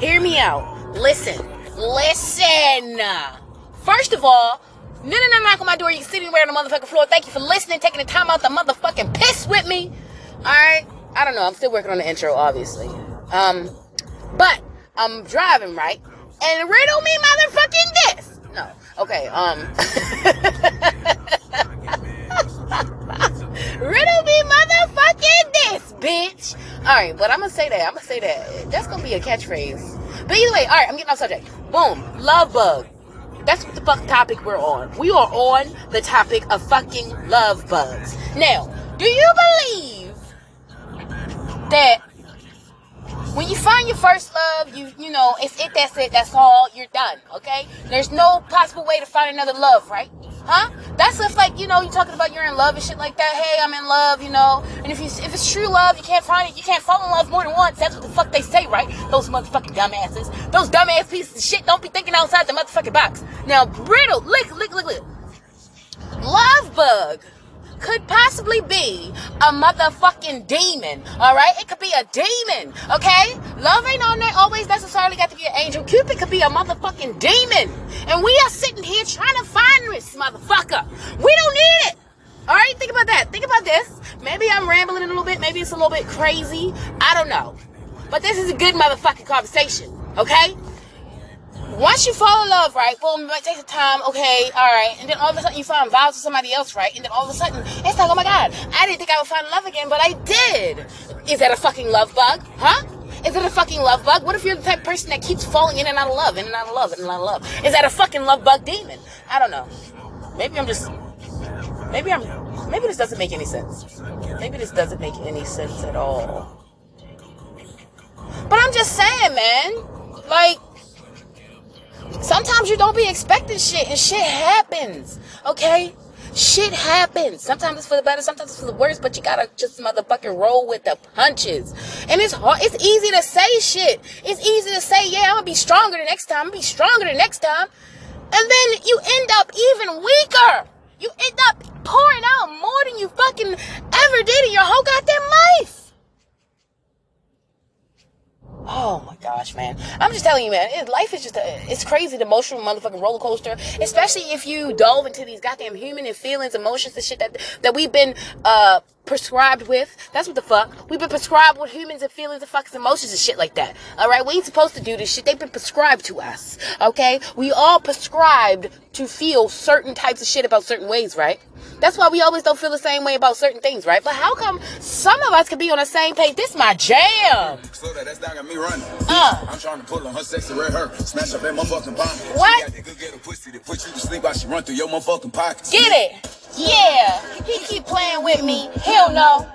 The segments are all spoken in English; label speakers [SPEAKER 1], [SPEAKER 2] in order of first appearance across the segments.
[SPEAKER 1] Hear me out. Listen. Listen. First of all, no, no, no, knock on my door. You can sit anywhere on the motherfucking floor. Thank you for listening, taking the time out the motherfucking piss with me. All right. I don't know. I'm still working on the intro, obviously. Um, but I'm driving right, and riddle me motherfucking this. No. Okay. Um. bitch. All right, but I'm gonna say that. I'm gonna say that. That's gonna be a catchphrase. But either way, all right. I'm getting off subject. Boom. Love bug. That's what the fuck topic we're on. We are on the topic of fucking love bugs. Now, do you believe that when you find your first love, you you know, it's it, that's it, that's all, you're done, okay? There's no possible way to find another love, right? Huh? That's if like, you know, you're talking about you're in love and shit like that. Hey, I'm in love, you know. And if you if it's true love, you can't find it, you can't fall in love more than once. That's what the fuck they say, right? Those motherfucking dumbasses. Those dumbass pieces of shit don't be thinking outside the motherfucking box. Now, brittle, lick, lick, lick, lick. Love bug could possibly be a motherfucking demon. All right, it could be a demon. Okay, love ain't on there always necessarily got to be an angel. Cupid could be a motherfucking demon, and we are sitting here trying to find this motherfucker. We don't need it. All right, think about that. Think about this. Maybe I'm rambling a little bit. Maybe it's a little bit crazy. I don't know. But this is a good motherfucking conversation. Okay? Once you fall in love, right? Boom, it might take some time, okay, all right, and then all of a sudden you find vows with somebody else, right? And then all of a sudden it's like, oh my god, I didn't think I would find love again, but I did. Is that a fucking love bug, huh? Is it a fucking love bug? What if you're the type of person that keeps falling in and out of love, in and out of love, in and out of love? Is that a fucking love bug demon? I don't know. Maybe I'm just. Maybe I'm. Maybe this doesn't make any sense. Maybe this doesn't make any sense at all. But I'm just saying, man. Like, Sometimes you don't be expecting shit and shit happens. Okay? Shit happens. Sometimes it's for the better, sometimes it's for the worse, but you gotta just motherfucking roll with the punches. And it's hard, it's easy to say shit. It's easy to say, yeah, I'm gonna be stronger the next time, I'm gonna be stronger the next time. And then you end up even weaker. You end up pouring out more than you fucking ever did in your whole goddamn life. Oh my gosh, man. I'm just telling you, man, it, life is just, a, it's crazy, the emotional motherfucking roller coaster, especially if you dove into these goddamn human and feelings, emotions and shit that, that we've been, uh, prescribed with. That's what the fuck. We've been prescribed with humans and feelings and fucking emotions and shit like that. Alright? We ain't supposed to do this shit. They've been prescribed to us. Okay? We all prescribed to feel certain types of shit about certain ways, right? That's why we always don't feel the same way about certain things, right? But how come some of us can be on the same page? This my jam.
[SPEAKER 2] Slow that, that's down got me running.
[SPEAKER 1] Uh.
[SPEAKER 2] I'm trying to pull on her sexy red hair, smash up that motherfucking bomb.
[SPEAKER 1] What?
[SPEAKER 2] She got that good ghetto pussy that put you to sleep while she run through your motherfucking pockets.
[SPEAKER 1] Get it? Yeah. He keep playing with me. Hell no.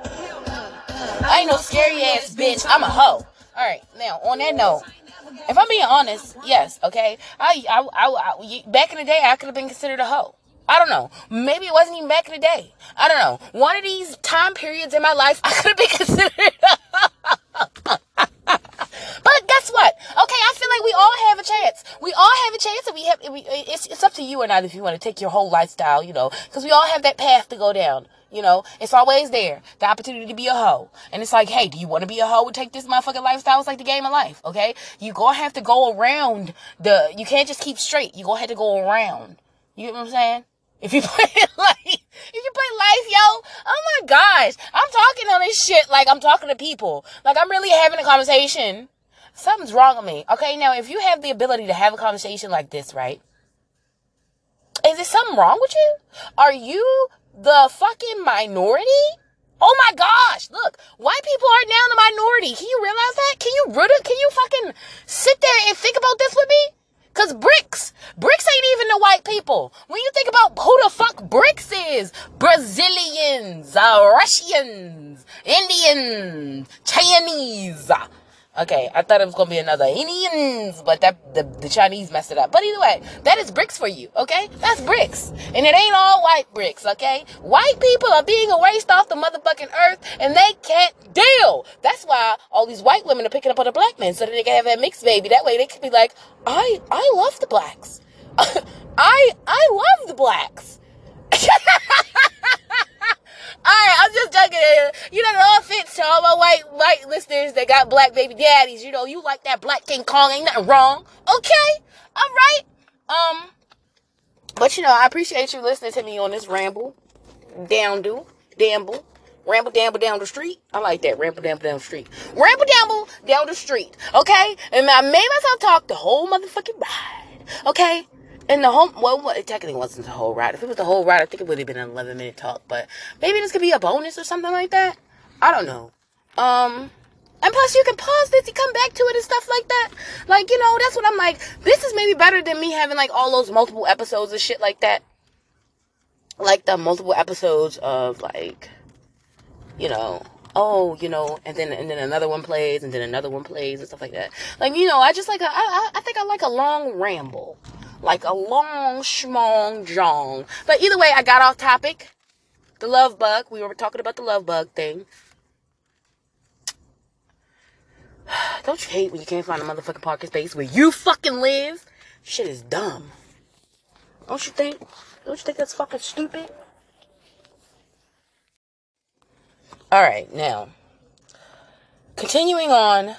[SPEAKER 1] I ain't no scary ass bitch. I'm a hoe. All right. Now, on that note, if I'm being honest, yes, okay. I, I, I, I back in the day, I could have been considered a hoe. I don't know. Maybe it wasn't even back in the day. I don't know. One of these time periods in my life, I could have been considered. but guess what? Okay, I feel like we all have a chance. We all have a chance, and we have. We, it's it's up to you or not if you want to take your whole lifestyle, you know, because we all have that path to go down. You know, it's always there. The opportunity to be a hoe. And it's like, hey, do you want to be a hoe and take this motherfucking lifestyle? It's like the game of life, okay? You gonna have to go around the, you can't just keep straight. You gonna have to go around. You get what I'm saying? If you play life, if you play life, yo, oh my gosh, I'm talking on this shit like I'm talking to people. Like I'm really having a conversation. Something's wrong with me. Okay, now if you have the ability to have a conversation like this, right? Is there something wrong with you? Are you the fucking minority? Oh my gosh, look, white people are now the minority. Can you realize that? Can you can you fucking sit there and think about this with me? Cause BRICS, BRICS ain't even the white people. When you think about who the fuck BRICS is, Brazilians, uh, Russians, Indians, Chinese, Okay, I thought it was gonna be another Indians, but that the, the Chinese messed it up. But either way, that is BRICS for you, okay? That's BRICS. And it ain't all white bricks, okay? White people are being erased off the motherfucking earth and they can't deal. That's why all these white women are picking up on the black men so that they can have that mixed baby. That way they can be like, I I love the blacks. I I love the blacks. Alright, I'm just joking. You know, no offense to all my white listeners that got black baby daddies. You know, you like that black King Kong, ain't nothing wrong. Okay? Alright. Um, but you know, I appreciate you listening to me on this ramble. Down do, damble. Ramble damble down the street. I like that. Ramble damble down the street. Ramble damble down the street. Okay? And I made myself talk the whole motherfucking ride. Okay? And the whole, well, it technically wasn't the whole ride. If it was the whole ride, I think it would have been an 11 minute talk. But maybe this could be a bonus or something like that. I don't know. Um, and plus, you can pause this, you come back to it and stuff like that. Like, you know, that's what I'm like. This is maybe better than me having like all those multiple episodes and shit like that. Like the multiple episodes of like, you know, oh, you know, and then and then another one plays, and then another one plays, and stuff like that. Like, you know, I just like a, I, I think I like a long ramble like a long schmong jong. But either way, I got off topic. The love bug. We were talking about the love bug thing. Don't you hate when you can't find a motherfucking parking space where you fucking live? Shit is dumb. Don't you think? Don't you think that's fucking stupid? Alright, now. Continuing on.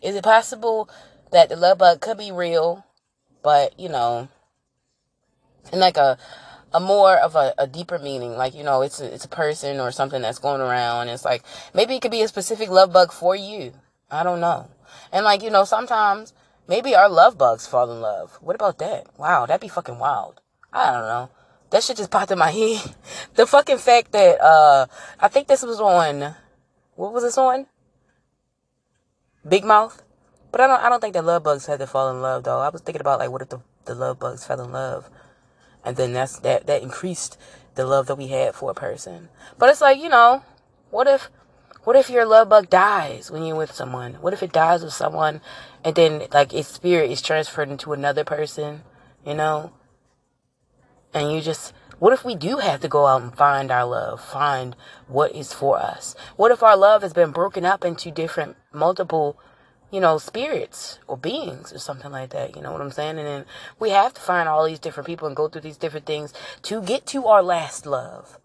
[SPEAKER 1] Is it possible that the love bug could be real but you know, in like a a more of a, a deeper meaning. Like, you know, it's a, it's a person or something that's going around. It's like, maybe it could be a specific love bug for you. I don't know. And like, you know, sometimes maybe our love bugs fall in love. What about that? Wow, that'd be fucking wild. I don't know. That shit just popped in my head. the fucking fact that, uh, I think this was on, what was this on? Big Mouth? But I don't I don't think the love bugs had to fall in love though. I was thinking about like what if the, the love bugs fell in love? And then that's that that increased the love that we had for a person. But it's like, you know, what if what if your love bug dies when you're with someone? What if it dies with someone and then like its spirit is transferred into another person, you know? And you just what if we do have to go out and find our love, find what is for us? What if our love has been broken up into different multiple you know, spirits or beings or something like that. You know what I'm saying? And then we have to find all these different people and go through these different things to get to our last love.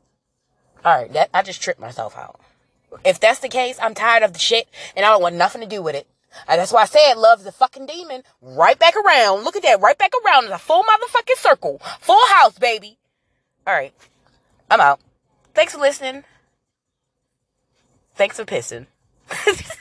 [SPEAKER 1] All right, that I just tripped myself out. If that's the case, I'm tired of the shit and I don't want nothing to do with it. And that's why I said love's a fucking demon. Right back around. Look at that. Right back around in a full motherfucking circle. Full house, baby. All right. I'm out. Thanks for listening. Thanks for pissing.